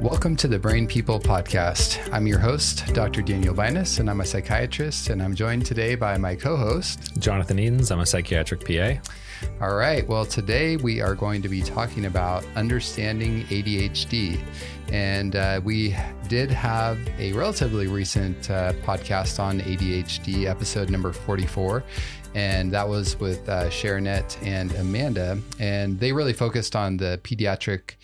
Welcome to the Brain People Podcast. I'm your host, Dr. Daniel Binus, and I'm a psychiatrist, and I'm joined today by my co host, Jonathan Edens. I'm a psychiatric PA. All right. Well, today we are going to be talking about understanding ADHD. And uh, we did have a relatively recent uh, podcast on ADHD, episode number 44 and that was with uh, Sharonette and Amanda, and they really focused on the pediatric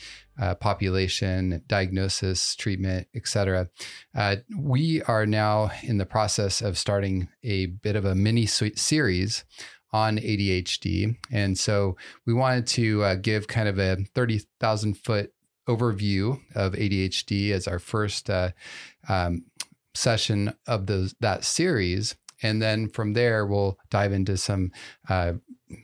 uh, population, diagnosis, treatment, etc. Uh, we are now in the process of starting a bit of a mini series on ADHD, and so we wanted to uh, give kind of a thirty thousand foot overview of ADHD as our first uh, um, session of those that series and then from there, we'll dive into some uh,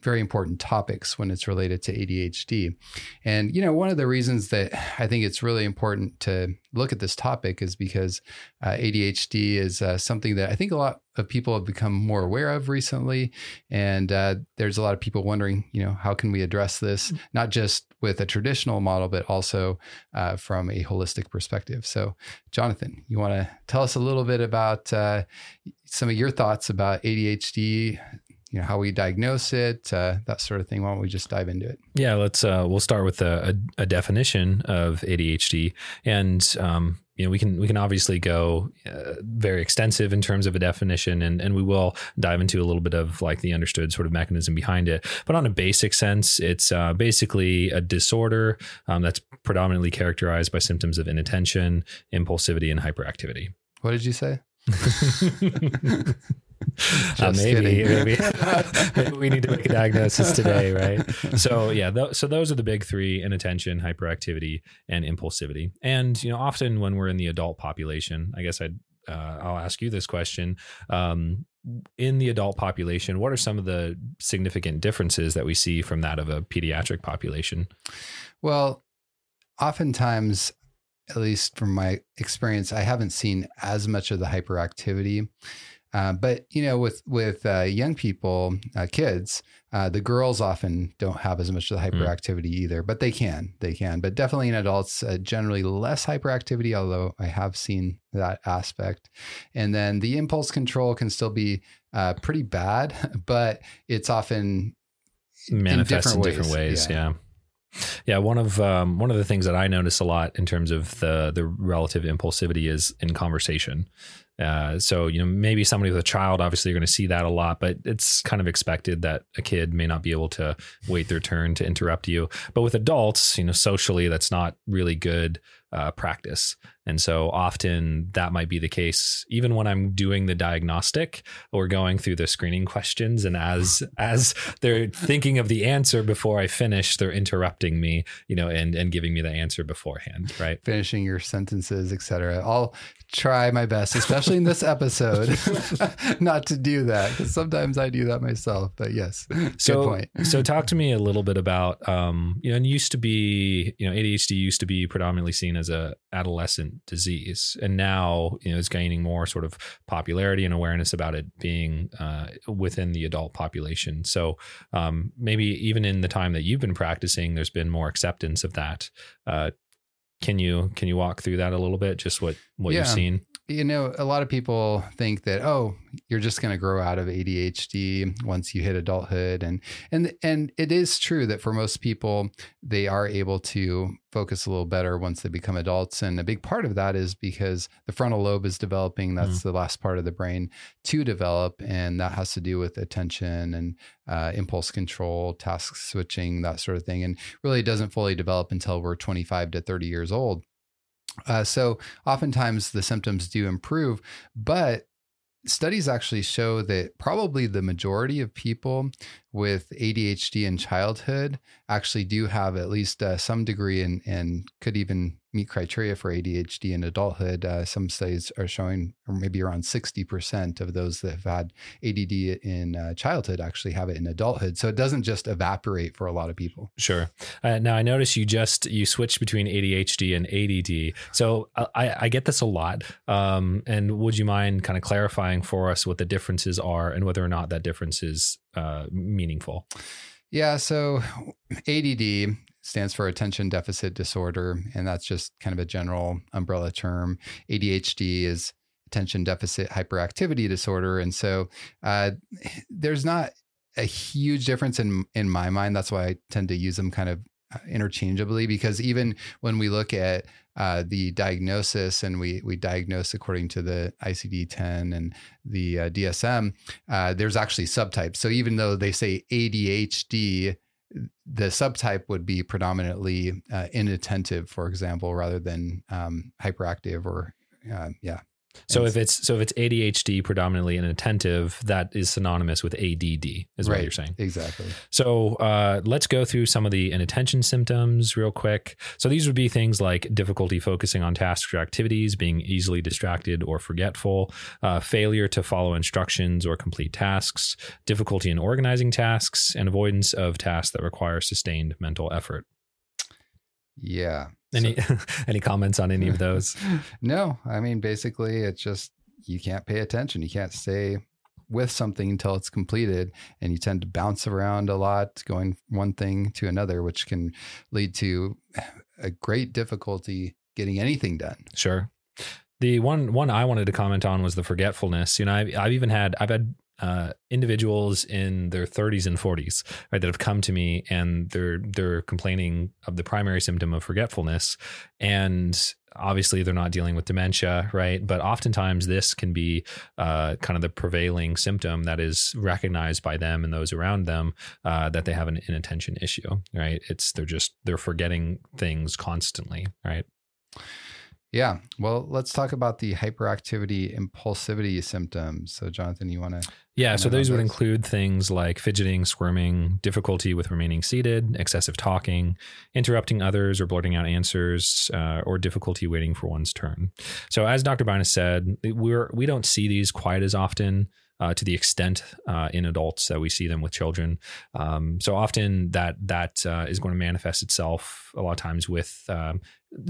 very important topics when it's related to ADHD. And, you know, one of the reasons that I think it's really important to look at this topic is because uh, ADHD is uh, something that I think a lot of people have become more aware of recently. And uh, there's a lot of people wondering, you know, how can we address this, mm. not just with a traditional model, but also uh, from a holistic perspective. So, Jonathan, you want to tell us a little bit about uh, some of your thoughts about ADHD, you know how we diagnose it, uh, that sort of thing. Why don't we just dive into it? Yeah, let's. Uh, we'll start with a, a, a, definition of ADHD, and um, you know we can we can obviously go uh, very extensive in terms of a definition, and and we will dive into a little bit of like the understood sort of mechanism behind it. But on a basic sense, it's uh, basically a disorder um, that's predominantly characterized by symptoms of inattention, impulsivity, and hyperactivity. What did you say? uh, maybe, maybe, maybe we need to make a diagnosis today, right? So yeah, th- so those are the big three: inattention, hyperactivity, and impulsivity. And you know, often when we're in the adult population, I guess I'd uh, I'll ask you this question. Um, in the adult population, what are some of the significant differences that we see from that of a pediatric population? Well, oftentimes, at least from my experience, I haven't seen as much of the hyperactivity. Uh, but you know, with with uh, young people, uh, kids, uh, the girls often don't have as much of the hmm. hyperactivity mm. either, but they can, they can. But definitely in adults, uh, generally less hyperactivity. Although I have seen that aspect, and then the impulse control can still be uh, pretty bad, but it's often manifests in different, in different ways. ways yeah. yeah. Yeah, one of um, one of the things that I notice a lot in terms of the the relative impulsivity is in conversation. Uh, so you know maybe somebody with a child obviously you're going to see that a lot but it's kind of expected that a kid may not be able to wait their turn to interrupt you but with adults you know socially that's not really good uh, practice. And so often that might be the case, even when I'm doing the diagnostic or going through the screening questions. And as as they're thinking of the answer before I finish, they're interrupting me, you know, and and giving me the answer beforehand, right? Finishing your sentences, etc. I'll try my best, especially in this episode, not to do that because sometimes I do that myself. But yes, so, good point. so talk to me a little bit about, um, you know, and used to be, you know, ADHD used to be predominantly seen as a adolescent disease, and now you know it's gaining more sort of popularity and awareness about it being uh, within the adult population. So um, maybe even in the time that you've been practicing, there's been more acceptance of that. Uh, can you can you walk through that a little bit? Just what what yeah. you've seen you know, a lot of people think that oh, you're just going to grow out of ADHD once you hit adulthood, and and and it is true that for most people they are able to focus a little better once they become adults, and a big part of that is because the frontal lobe is developing. That's mm. the last part of the brain to develop, and that has to do with attention and uh, impulse control, task switching, that sort of thing, and really doesn't fully develop until we're 25 to 30 years old. Uh, so oftentimes the symptoms do improve, but studies actually show that probably the majority of people with ADHD in childhood actually do have at least uh, some degree and and could even meet criteria for ADHD in adulthood. Uh, some studies are showing, or maybe around 60% of those that have had ADD in uh, childhood actually have it in adulthood. So it doesn't just evaporate for a lot of people. Sure. Uh, now I notice you just you switched between ADHD and ADD. So uh, I, I get this a lot. Um, and would you mind kind of clarifying for us what the differences are and whether or not that difference is uh, meaningful? Yeah. So ADD stands for attention deficit disorder, and that's just kind of a general umbrella term. ADHD is attention deficit hyperactivity disorder, and so uh, there's not a huge difference in in my mind. That's why I tend to use them kind of uh, interchangeably because even when we look at uh, the diagnosis and we we diagnose according to the ICD-10 and the uh, DSM, uh, there's actually subtypes. So even though they say ADHD, the subtype would be predominantly uh, inattentive, for example, rather than um, hyperactive or uh, yeah. So if it's so if it's ADHD predominantly inattentive, that is synonymous with ADD, is right, what you're saying. Exactly. So uh, let's go through some of the inattention symptoms real quick. So these would be things like difficulty focusing on tasks or activities, being easily distracted or forgetful, uh, failure to follow instructions or complete tasks, difficulty in organizing tasks, and avoidance of tasks that require sustained mental effort. Yeah. Any so, any comments on any of those? no, I mean basically it's just you can't pay attention. You can't stay with something until it's completed and you tend to bounce around a lot going one thing to another which can lead to a great difficulty getting anything done. Sure. The one one I wanted to comment on was the forgetfulness. You know, I've, I've even had I've had uh, individuals in their 30s and 40s right that have come to me and they're they're complaining of the primary symptom of forgetfulness. And obviously they're not dealing with dementia right? But oftentimes this can be uh, kind of the prevailing symptom that is recognized by them and those around them uh, that they have an inattention issue right? It's they're just they're forgetting things constantly right yeah. Well, let's talk about the hyperactivity impulsivity symptoms. So, Jonathan, you want to? Yeah. So, those would include things like fidgeting, squirming, difficulty with remaining seated, excessive talking, interrupting others or blurting out answers, uh, or difficulty waiting for one's turn. So, as Dr. Binus said, we're, we don't see these quite as often uh, to the extent uh, in adults that we see them with children. Um, so often that that uh, is going to manifest itself a lot of times with um,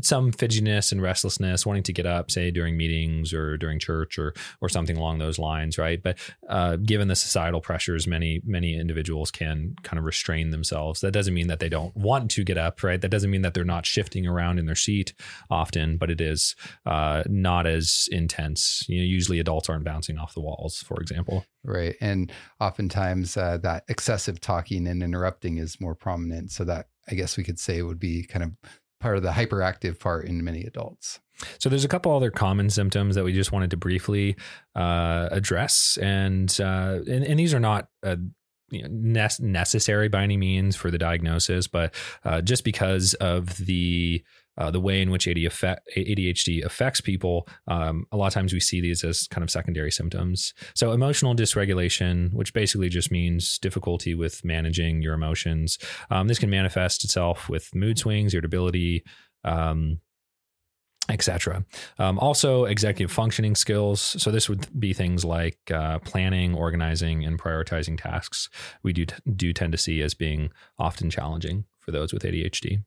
some fidgetiness and restlessness, wanting to get up, say during meetings or during church or or something along those lines, right? But uh, given the societal pressures, many many individuals can kind of restrain themselves. That doesn't mean that they don't want to get up, right? That doesn't mean that they're not shifting around in their seat often, but it is uh, not as intense. You know, usually adults aren't bouncing off the walls, for example. Right, and oftentimes uh, that excessive talking and interrupting is more prominent. So that I guess we could say would be kind of part of the hyperactive part in many adults. So there's a couple other common symptoms that we just wanted to briefly uh, address, and, uh, and, and these are not. Uh, necessary by any means for the diagnosis, but uh, just because of the uh, the way in which ADHD affects people, um, a lot of times we see these as kind of secondary symptoms. So, emotional dysregulation, which basically just means difficulty with managing your emotions, um, this can manifest itself with mood swings, irritability. Um, etc. Um, also, executive functioning skills. So this would be things like uh, planning, organizing, and prioritizing tasks. We do do tend to see as being often challenging for those with ADHD.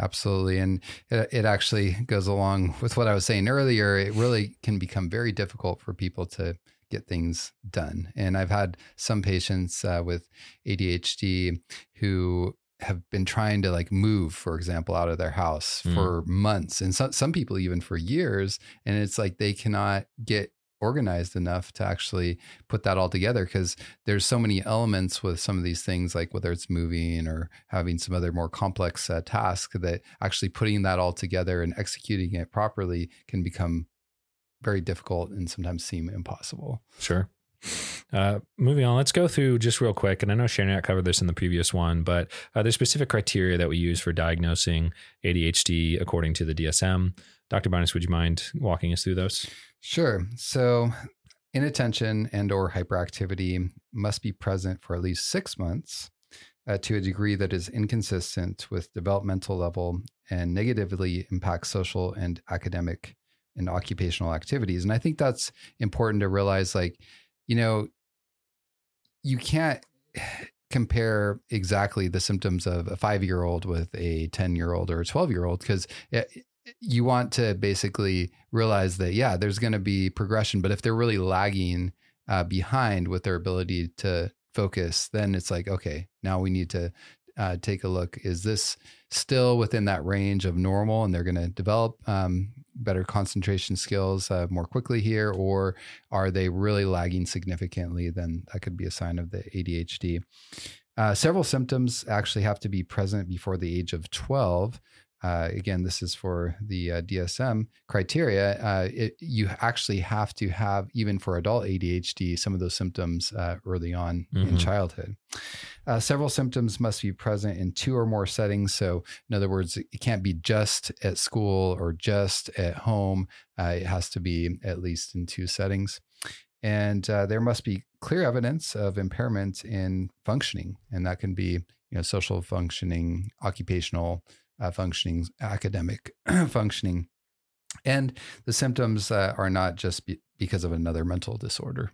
Absolutely. And it, it, actually goes along with what I was saying earlier. It really can become very difficult for people to get things done. And I've had some patients uh, with ADHD who have been trying to like move, for example, out of their house mm. for months and some, some people even for years. And it's like they cannot get organized enough to actually put that all together because there's so many elements with some of these things like whether it's moving or having some other more complex uh, task that actually putting that all together and executing it properly can become very difficult and sometimes seem impossible sure uh, moving on, let's go through just real quick. And I know Shannon covered this in the previous one, but uh, there's specific criteria that we use for diagnosing ADHD according to the DSM. Dr. Binus, would you mind walking us through those? Sure. So inattention and or hyperactivity must be present for at least six months. uh, to a degree that is inconsistent with developmental level and negatively impacts social and academic and occupational activities. And I think that's important to realize like, you know, you can't compare exactly the symptoms of a five year old with a 10 year old or a 12 year old because you want to basically realize that, yeah, there's going to be progression. But if they're really lagging uh, behind with their ability to focus, then it's like, okay, now we need to uh, take a look. Is this still within that range of normal and they're going to develop um, better concentration skills uh, more quickly here? Or are they really lagging significantly? Then that could be a sign of the ADHD. Uh, several symptoms actually have to be present before the age of 12 uh, again, this is for the uh, DSM criteria. Uh, it, you actually have to have, even for adult ADHD, some of those symptoms uh, early on mm-hmm. in childhood. Uh, several symptoms must be present in two or more settings. So, in other words, it can't be just at school or just at home. Uh, it has to be at least in two settings. And there must be clear evidence of impairment in functioning, and that can be, you know, social functioning, occupational uh, functioning, academic functioning. And the symptoms uh, are not just be- because of another mental disorder.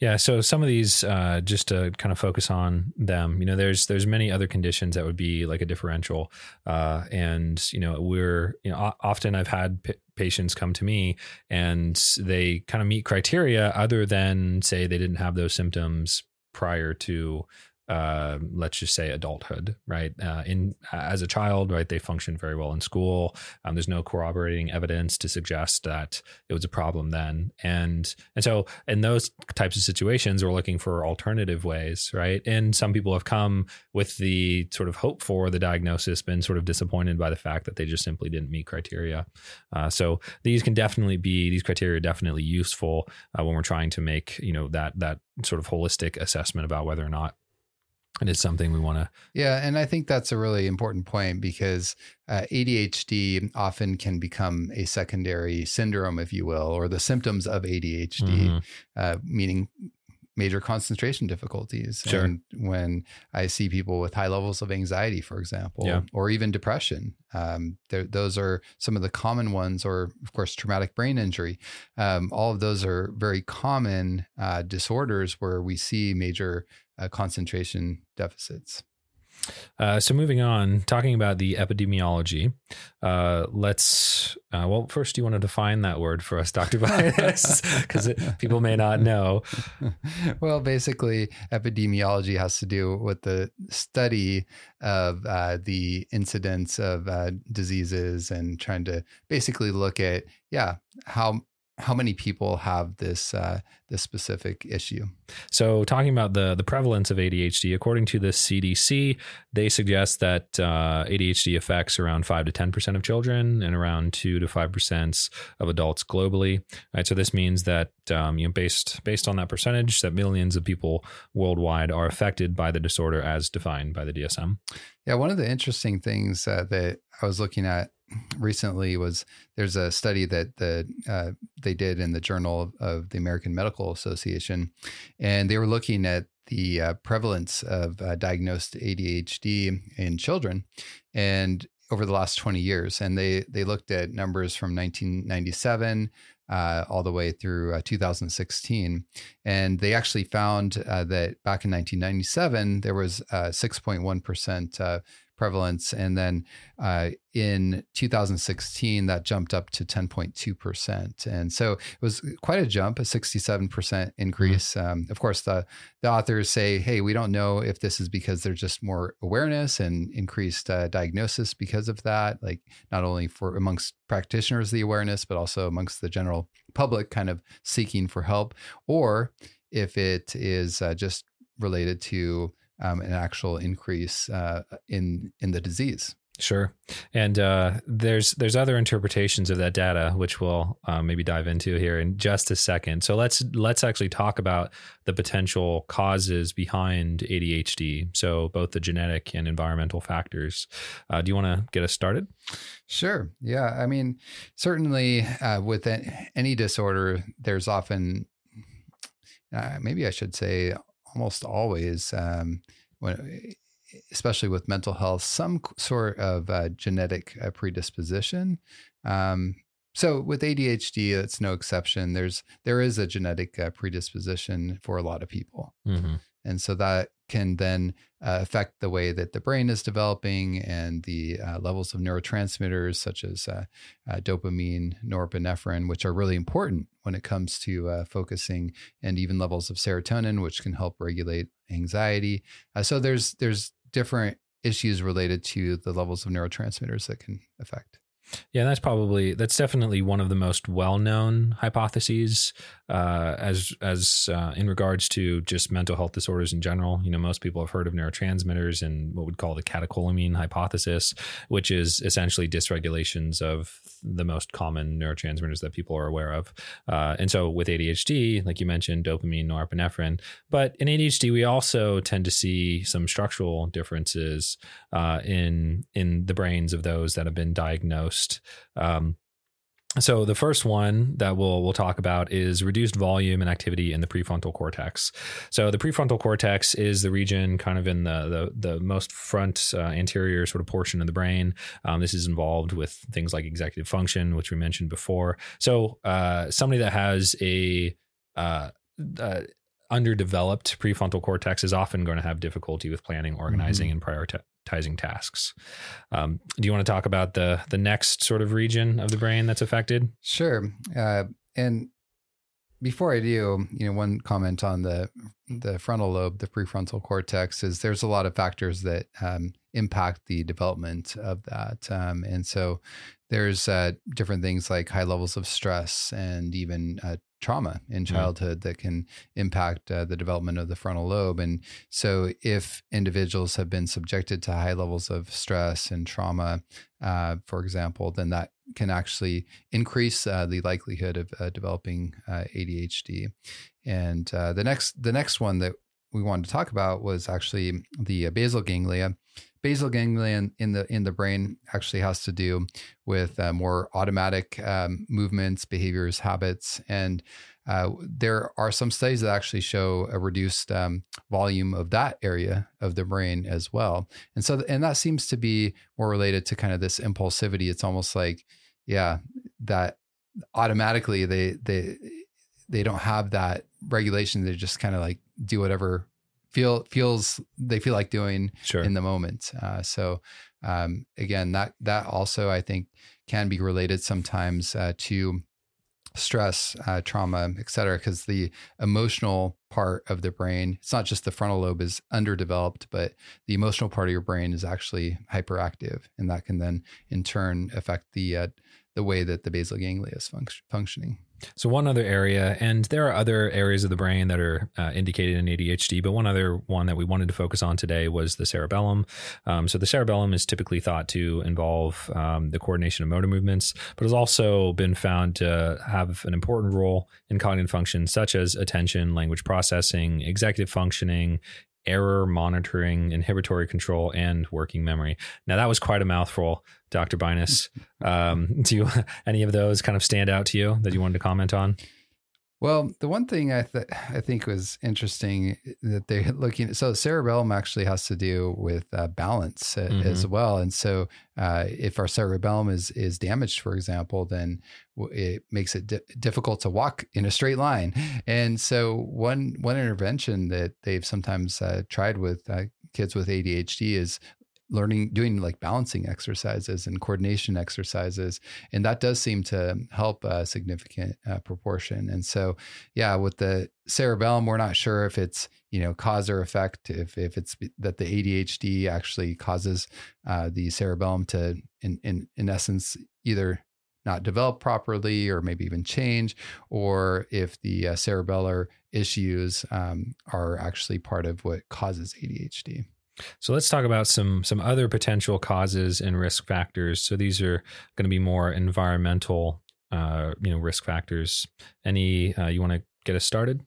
Yeah, so some of these, uh, just to kind of focus on them, you know, there's there's many other conditions that would be like a differential, uh, and you know, we're you know, often I've had p- patients come to me and they kind of meet criteria other than say they didn't have those symptoms prior to uh, let's just say adulthood, right? Uh, in as a child, right, they function very well in school. Um, there's no corroborating evidence to suggest that it was a problem then, and and so in those types of situations, we're looking for alternative ways, right? And some people have come with the sort of hope for the diagnosis, been sort of disappointed by the fact that they just simply didn't meet criteria. Uh, so these can definitely be these criteria are definitely useful uh, when we're trying to make you know that that sort of holistic assessment about whether or not and it's something we want to yeah and i think that's a really important point because uh, adhd often can become a secondary syndrome if you will or the symptoms of adhd mm-hmm. uh, meaning major concentration difficulties. Sure. And when I see people with high levels of anxiety, for example, yeah. or even depression, um, those are some of the common ones, or of course, traumatic brain injury. Um, all of those are very common uh, disorders where we see major uh, concentration deficits. Uh, so moving on, talking about the epidemiology, uh, let's. Uh, well, first, do you want to define that word for us, Doctor Binus, because people may not know. well, basically, epidemiology has to do with the study of uh, the incidence of uh, diseases and trying to basically look at, yeah, how how many people have this uh, this specific issue. So, talking about the the prevalence of ADHD, according to the CDC, they suggest that uh, ADHD affects around five to ten percent of children and around two to five percent of adults globally. Right, so this means that um, you know based based on that percentage, that millions of people worldwide are affected by the disorder as defined by the DSM. Yeah, one of the interesting things uh, that I was looking at recently was there's a study that the uh, they did in the Journal of the American Medical Association, and they were looking at the uh, prevalence of uh, diagnosed ADHD in children, and over the last 20 years, and they they looked at numbers from 1997 uh, all the way through uh, 2016. And they actually found uh, that back in 1997, there was 6.1% uh, prevalence. And then uh, in 2016, that jumped up to 10.2%. And so it was quite a jump, a 67% increase. Mm-hmm. Um, of course, the, the authors say, hey, we don't know if this is because there's just more awareness and increased uh, diagnosis because of that, like not only for amongst practitioners, the awareness, but also amongst the general public kind of seeking for help, or if it is uh, just related to um, an actual increase uh, in in the disease. Sure, and uh, there's there's other interpretations of that data, which we'll uh, maybe dive into here in just a second. So let's let's actually talk about the potential causes behind ADHD. So both the genetic and environmental factors. Uh, do you want to get us started? Sure. Yeah. I mean, certainly uh, with any disorder, there's often uh, maybe I should say almost always um, when especially with mental health, some sort of uh, genetic uh, predisposition. Um, so with ADHD, it's no exception. There's there is a genetic uh, predisposition for a lot of people, mm-hmm. And so that can then uh, affect the way that the brain is developing and the uh, levels of neurotransmitters such as uh, uh dopamine, norepinephrine, which are really important when it comes to uh, focusing, and even levels of serotonin, which can help regulate anxiety. Uh, so there's there's different issues related to the levels of neurotransmitters that can affect. Yeah, that's probably that's definitely one of the most well-known hypotheses uh, as as uh, in regards to just mental health disorders in general. You know, most people have heard of neurotransmitters and what we'd call the catecholamine hypothesis, which is essentially dysregulations of the most common neurotransmitters that people are aware of. Uh, and so with ADHD, like you mentioned, dopamine, norepinephrine, but in ADHD we also tend to see some structural differences uh, in in the brains of those that have been diagnosed. Um, so the first one that we'll we'll talk about is reduced volume and activity in the prefrontal cortex. So the prefrontal cortex is the region kind of in the the, the most front uh, anterior sort of portion of the brain. Um, this is involved with things like executive function, which we mentioned before. So uh, somebody that has a uh, uh underdeveloped prefrontal cortex is often going to have difficulty with planning, organizing, mm-hmm. and priorita- prioritizing tasks. Um, do you want to talk about the the next sort of region of the brain that's affected? Sure. Uh, and before I do, you know, one comment on the the frontal lobe, the prefrontal cortex, is there's a lot of factors that um, impact the development of that, um, and so there's uh, different things like high levels of stress and even uh, trauma in mm-hmm. childhood mm. that can impact uh, the development of the frontal lobe. And so, if individuals have been subjected to high levels of stress and trauma, uh, for example, then that can actually increase uh, the likelihood of uh, developing uh, ADHD. And uh, the next, the next one that we wanted to talk about was actually the basal ganglia basal ganglia in the in the brain actually has to do with uh, more automatic um, movements, behaviors, habits, and uh, there are some studies that actually show a reduced um, volume of that area of the brain as well. And so, and that seems to be more related to kind of this impulsivity. It's almost like, yeah, that automatically they they they don't have that regulation. They just kind of like do whatever feel feels they feel like doing sure. in the moment. Uh, so um, again, that that also I think can be related sometimes uh, to stress, uh, trauma, et cetera, because the emotional part of the brain, it's not just the frontal lobe is underdeveloped, but the emotional part of your brain is actually hyperactive. And that can then in turn affect the, uh, the way that the basal ganglia is functioning. So one other area, and there are other areas of the brain that are uh, indicated in ADHD, but one other one that we wanted to focus on today was the cerebellum. Um, so the cerebellum is typically thought to involve um, the coordination of motor movements, but has also been found to have an important role in cognitive functions such as attention, language processing, executive functioning, error monitoring, inhibitory control, and working memory. Now that was quite a mouthful, Dr. Binus. Um, do you, any of those kind of stand out to you that you wanted to comment on? Well, the one thing I th- I think was interesting that they're looking at, so cerebellum actually has to do with uh, balance uh, mm-hmm. as well, and so uh, if our cerebellum is is damaged, for example, then it makes it di- difficult to walk in a straight line. And so one one intervention that they've sometimes uh, tried with uh, kids with ADHD is learning doing like balancing exercises and coordination exercises and that does seem to help a significant uh, proportion and so yeah with the cerebellum we're not sure if it's you know cause or effect if if it's that the ADHD actually causes uh, the cerebellum to in in in essence either not develop properly or maybe even change, or if the uh, cerebellar issues um, are actually part of what causes ADHD. So let's talk about some some other potential causes and risk factors. So these are going to be more environmental, uh, you know, risk factors. Any uh, you want to get us started?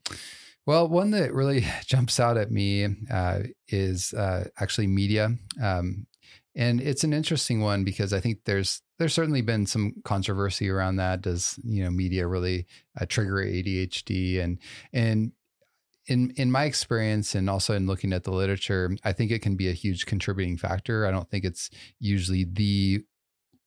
Well, one that really jumps out at me uh, is uh, actually media, um, and it's an interesting one because I think there's there's certainly been some controversy around that. Does you know media really uh, trigger ADHD? And and in in my experience and also in looking at the literature, I think it can be a huge contributing factor. I don't think it's usually the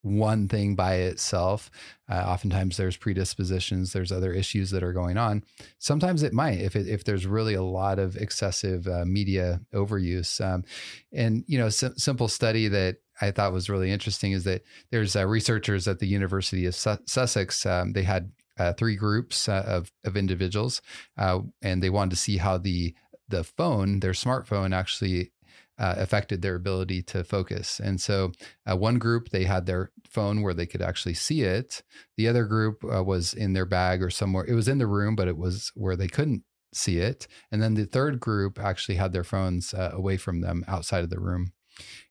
one thing by itself. Uh, oftentimes there's predispositions, there's other issues that are going on. Sometimes it might if it, if there's really a lot of excessive uh, media overuse. Um, and you know, sim- simple study that I thought was really interesting is that there's uh, researchers at the University of Su- Sussex. Um, they had uh, three groups uh, of of individuals, uh, and they wanted to see how the the phone, their smartphone, actually uh, affected their ability to focus. And so, uh, one group they had their phone where they could actually see it. The other group uh, was in their bag or somewhere. It was in the room, but it was where they couldn't see it. And then the third group actually had their phones uh, away from them outside of the room.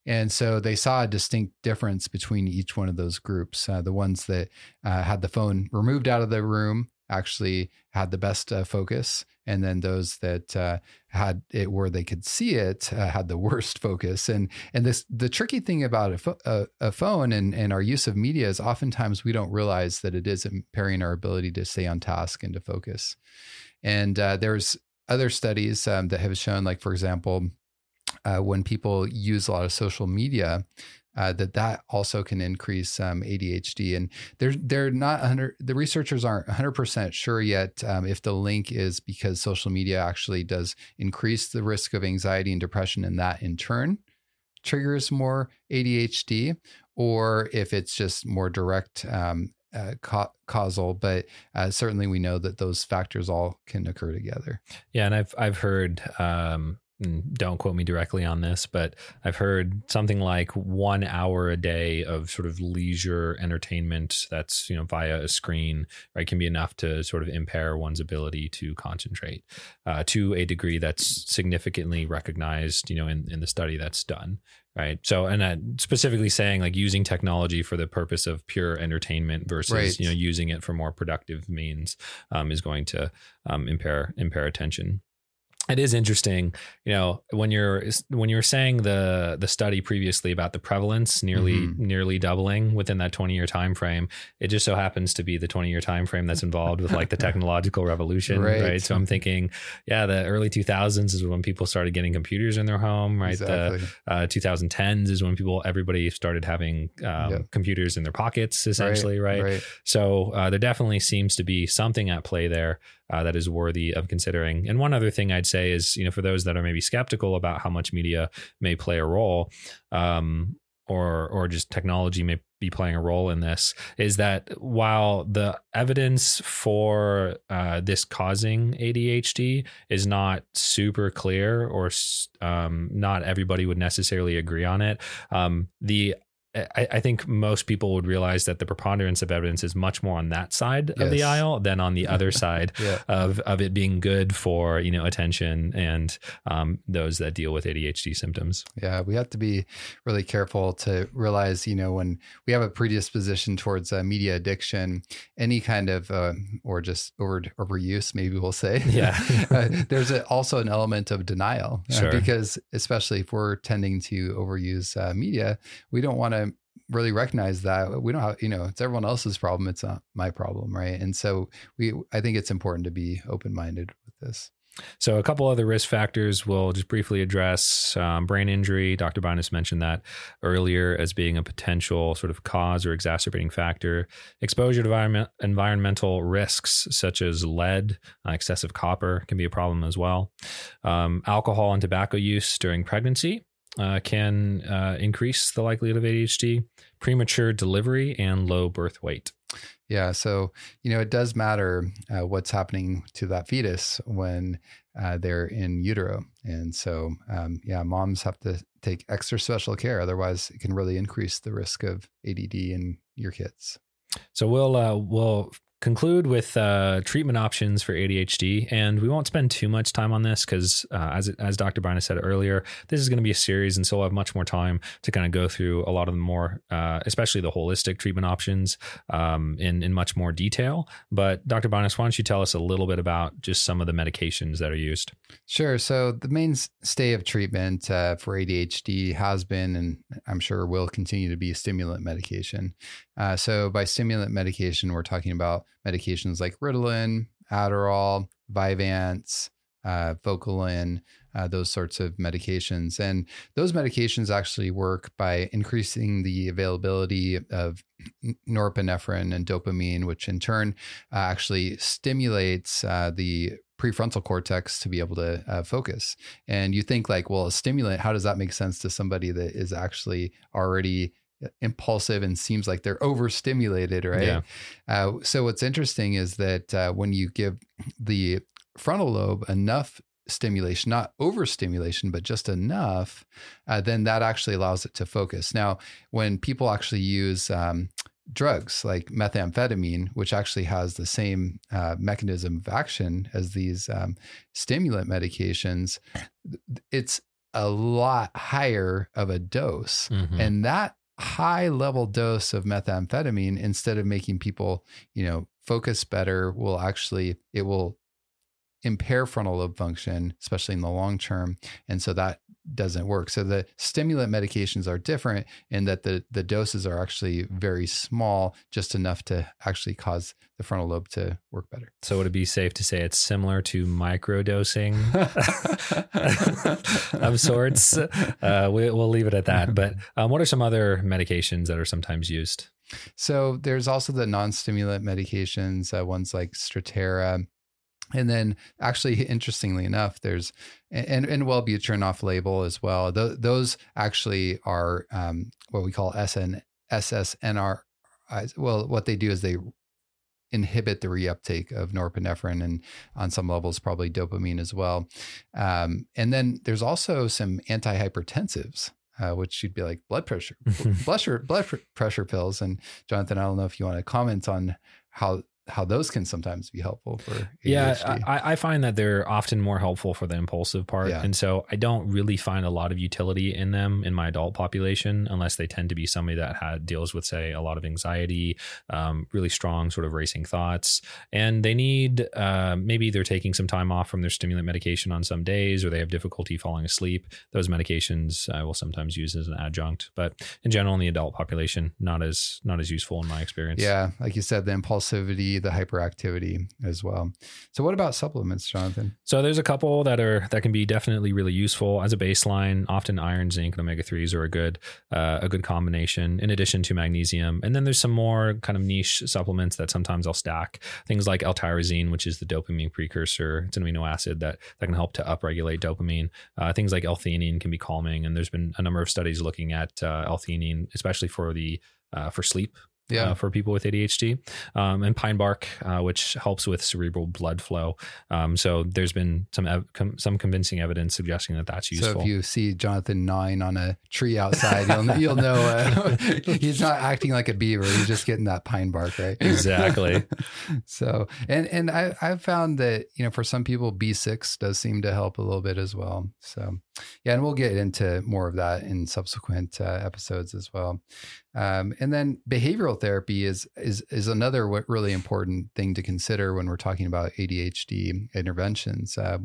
And so they saw a distinct difference between each one of those groups. Uh, the ones that uh, had the phone removed out of the room actually had the best uh, focus. And then those that uh, had it where they could see it uh, had the worst focus. And and this the tricky thing about a, fo- a, a, phone and, and our use of media is oftentimes we don't realize that it is impairing our ability to stay on task and to focus. And uh, there's other studies um, that have shown, like for example, uh, when people use a lot of social media, uh, that that also can increase um, ADHD. And they're they're not 100. The researchers aren't 100 percent sure yet um, if the link is because social media actually does increase the risk of anxiety and depression, and that in turn triggers more ADHD, or if it's just more direct. Um, uh, ca- causal, but uh, certainly we know that those factors all can occur together. Yeah, and I've I've heard um, don't quote me directly on this, but I've heard something like one hour a day of sort of leisure entertainment that's, you know, via a screen, right, can be enough to sort of impair one's ability to concentrate uh, to a degree that's significantly recognized, you know, in, in the study that's done. Right. So, and uh, specifically saying like using technology for the purpose of pure entertainment versus, right. you know, using it for more productive means um, is going to um, impair, impair attention it is interesting you know when you're when you were saying the the study previously about the prevalence nearly mm-hmm. nearly doubling within that 20 year time frame it just so happens to be the 20 year time frame that's involved with like the technological revolution right. right. so i'm thinking yeah the early 2000s is when people started getting computers in their home right exactly. the uh, 2010s is when people everybody started having um, yep. computers in their pockets essentially right, right? right. so uh, there definitely seems to be something at play there uh, that is worthy of considering. And one other thing I'd say is, you know, for those that are maybe skeptical about how much media may play a role, um, or or just technology may be playing a role in this, is that while the evidence for uh, this causing ADHD is not super clear, or um, not everybody would necessarily agree on it, um, the I, I, think most people would realize that the preponderance of evidence is much more on that side yes. of the aisle than on the other side yeah. of, of it being good for you know attention and um, those that deal with ADHD symptoms. Yeah, we have to be really careful to realize you know when we have a predisposition towards uh, media addiction, any kind of uh, or just over overuse, maybe we'll say. Yeah, uh, there's a, also an element of denial uh, sure. because especially if we're tending to overuse uh, media, we don't want to really recognize that we don't have, you know, it's everyone else's problem. It's not my problem. Right. And so we, I think it's important to be open minded with this. So, a couple other risk factors we'll just briefly address um, brain injury. Dr. Binus mentioned that earlier as being a potential sort of cause or exacerbating factor. Exposure to environment, environmental risks such as lead, uh, excessive copper can be a problem as well. Um, alcohol and tobacco use during pregnancy uh, can uh, increase the likelihood of ADHD, premature delivery, and low birth weight. Yeah, so you know it does matter uh, what's happening to that fetus when uh, they're in utero, and so um, yeah, moms have to take extra special care, otherwise it can really increase the risk of ADD in your kids. So we'll uh, we'll conclude with uh, treatment options for ADHD. And we won't spend too much time on this because, uh, as, as Dr. Binus said earlier, this is going to be a series. And so we'll have much more time to kind of go through a lot of the more, uh, especially the holistic treatment options um, in, in much more detail. But Dr. Binus, why don't you tell us a little bit about just some of the medications that are used? Sure. So the mainstay of treatment uh, for ADHD has been, and I'm sure will continue to be, stimulant medication. Uh, so by stimulant medication, we're talking about medications like Ritalin, Adderall, Vyvanse, uh, uh, those sorts of medications. And those medications actually work by increasing the availability of norepinephrine and dopamine, which in turn uh, actually stimulates uh, the prefrontal cortex to be able to uh, focus. And you think like, well, a stimulant, how does that make sense to somebody that is actually already impulsive and seems like they're overstimulated, right? Yeah. Uh, so what's interesting is that uh, when you give the frontal lobe enough stimulation, not overstimulation, but just enough, uh, then that actually allows it to focus. Now, when people actually use um, drugs like methamphetamine, which actually has the same uh, mechanism of action as these um, stimulant medications, it's a lot higher of a dose. Mm-hmm. And that high level dose of methamphetamine, instead of making people, you know, focus better, will actually, it will impair frontal lobe function, especially in the long term. And so that doesn't work. So the stimulant medications are different in that the, the doses are actually very small, just enough to actually cause the frontal lobe to work better. So would it be safe to say it's similar to microdosing of sorts? Uh, we, will leave it at that. But um, what are some other medications that are sometimes used? So there's also the non-stimulant medications, uh, ones like Strattera, and then, actually, interestingly enough, there's and and Wellbutrin off label as well. Th- those actually are um, what we call SN SSNR. Well, what they do is they inhibit the reuptake of norepinephrine and on some levels probably dopamine as well. Um, and then there's also some antihypertensives. Uh, which should be like blood pressure, blood pressure, blood pressure pills. And Jonathan, I don't know if you want to comment on how how those can sometimes be helpful for ADHD. Yeah, I, I, find that they're often more helpful for the impulsive part. Yeah. And so I don't really find a lot of utility in them in my adult population unless they tend to be somebody that had, deals with, say, a lot of anxiety, um, really strong sort of racing thoughts. And they need uh, maybe they're taking some time off from their stimulant medication on some days or they have difficulty falling asleep. Those medications I will sometimes use as an adjunct. But in general, in the adult population, not as not as useful in my experience. Yeah. Like you said, the impulsivity the hyperactivity as well. So what about supplements, Jonathan? So there's a couple that are that can be definitely really useful as a baseline. Often iron, zinc, and omega threes are a good uh, a good combination in addition to magnesium. And then there's some more kind of niche supplements that sometimes I'll stack. Things like L-tyrosine, which is the dopamine precursor. It's an amino acid that that can help to upregulate dopamine. Uh, things like L-theanine can be calming, and there's been a number of studies looking at uh, L-theanine, especially for the uh, for sleep yeah. Uh, for people with ADHD, um, and pine bark, uh, which helps with cerebral blood flow. Um, so there's been some ev- com- some convincing evidence suggesting that that's useful. So if you see Jonathan gnawing on a tree outside, you'll you'll know uh, he's not acting like a beaver. He's just getting that pine bark, right? Exactly. so and and I I've found that you know for some people B6 does seem to help a little bit as well. So yeah, and we'll get into more of that in subsequent uh, episodes as well. Um, and then behavioral therapy is is is another really important thing to consider when we're talking about ADHD interventions. Uh,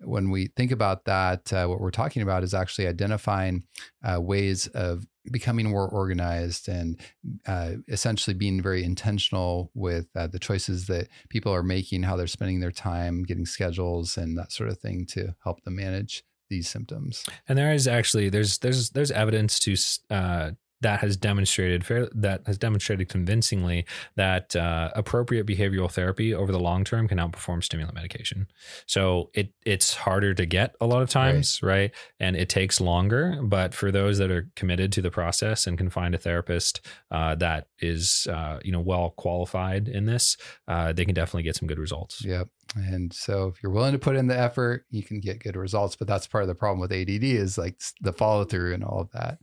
when we think about that, uh, what we're talking about is actually identifying uh, ways of becoming more organized and uh, essentially being very intentional with uh, the choices that people are making, how they're spending their time, getting schedules, and that sort of thing to help them manage these symptoms. And there is actually there's there's there's evidence to uh, that has demonstrated fair, that has demonstrated convincingly that uh, appropriate behavioral therapy over the long term can outperform stimulant medication. So it it's harder to get a lot of times, right? right? And it takes longer. But for those that are committed to the process and can find a therapist uh, that is uh, you know well qualified in this, uh, they can definitely get some good results. Yep. And so if you're willing to put in the effort, you can get good results. But that's part of the problem with ADD is like the follow through and all of that.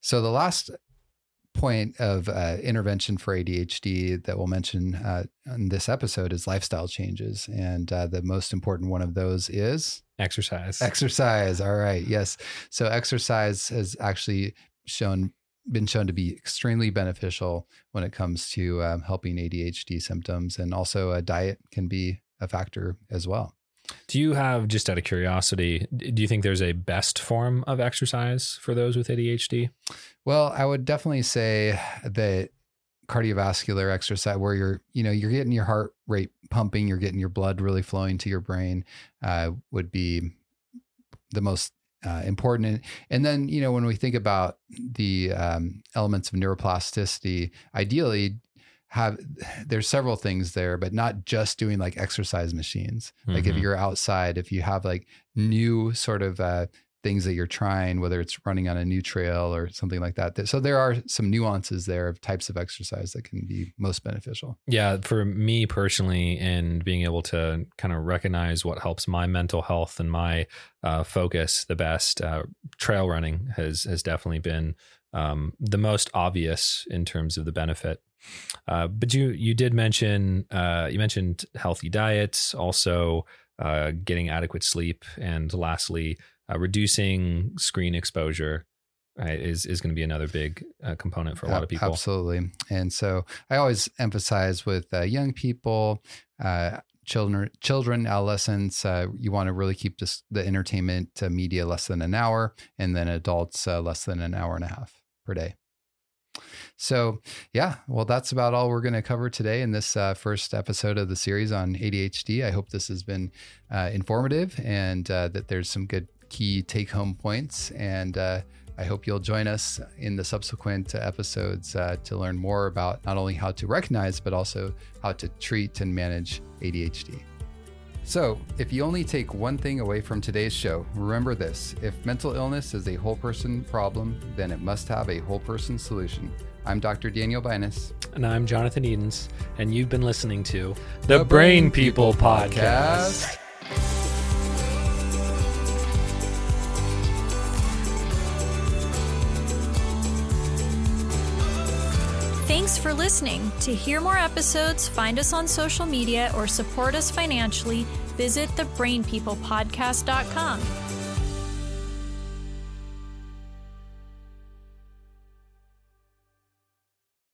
So the last point of uh, intervention for ADHD that we'll mention uh, in this episode is lifestyle changes. And uh, the most important one of those is exercise. Exercise. All right. Yes. So exercise has actually shown been shown to be extremely beneficial when it comes to um, helping ADHD symptoms, and also a diet can be a factor as well. Do you have, just out of curiosity, do you think there's a best form of exercise for those with ADHD? Well, I would definitely say that cardiovascular exercise where you're you know you're getting your heart rate pumping you're getting your blood really flowing to your brain uh, would be the most uh, important and then you know when we think about the um, elements of neuroplasticity ideally have there's several things there but not just doing like exercise machines mm-hmm. like if mm-hmm. you're outside if you have like new sort of uh, things that you're trying, whether it's running on a new trail or something like that. So there are some nuances there of types of exercise that can be most beneficial. Yeah, for me personally, and being able to kind of recognize what helps my mental health and my uh, focus the best, uh, trail running has has definitely been um, the most obvious in terms of the benefit. Uh, but you you did mention uh, you mentioned healthy diets, also uh, getting adequate sleep, and lastly uh, reducing screen exposure right, is is going to be another big uh, component for a lot of people. Absolutely, and so I always emphasize with uh, young people. Uh, children, children, adolescents, uh, you want to really keep this, the entertainment uh, media less than an hour, and then adults less than an hour and a half per day. So, yeah, well, that's about all we're going to cover today in this uh, first episode of the series on ADHD. I hope this has been uh, informative and uh, that there's some good key take home points. And uh, I hope you'll join us in the subsequent episodes uh, to learn more about not only how to recognize, but also how to treat and manage ADHD. So, if you only take one thing away from today's show, remember this if mental illness is a whole person problem, then it must have a whole person solution. I'm Dr. Daniel Binus. And I'm Jonathan Edens, and you've been listening to the, the Brain, Brain People, People Podcast. Podcast. Thanks for listening. To hear more episodes, find us on social media, or support us financially, visit thebrainpeoplepodcast.com.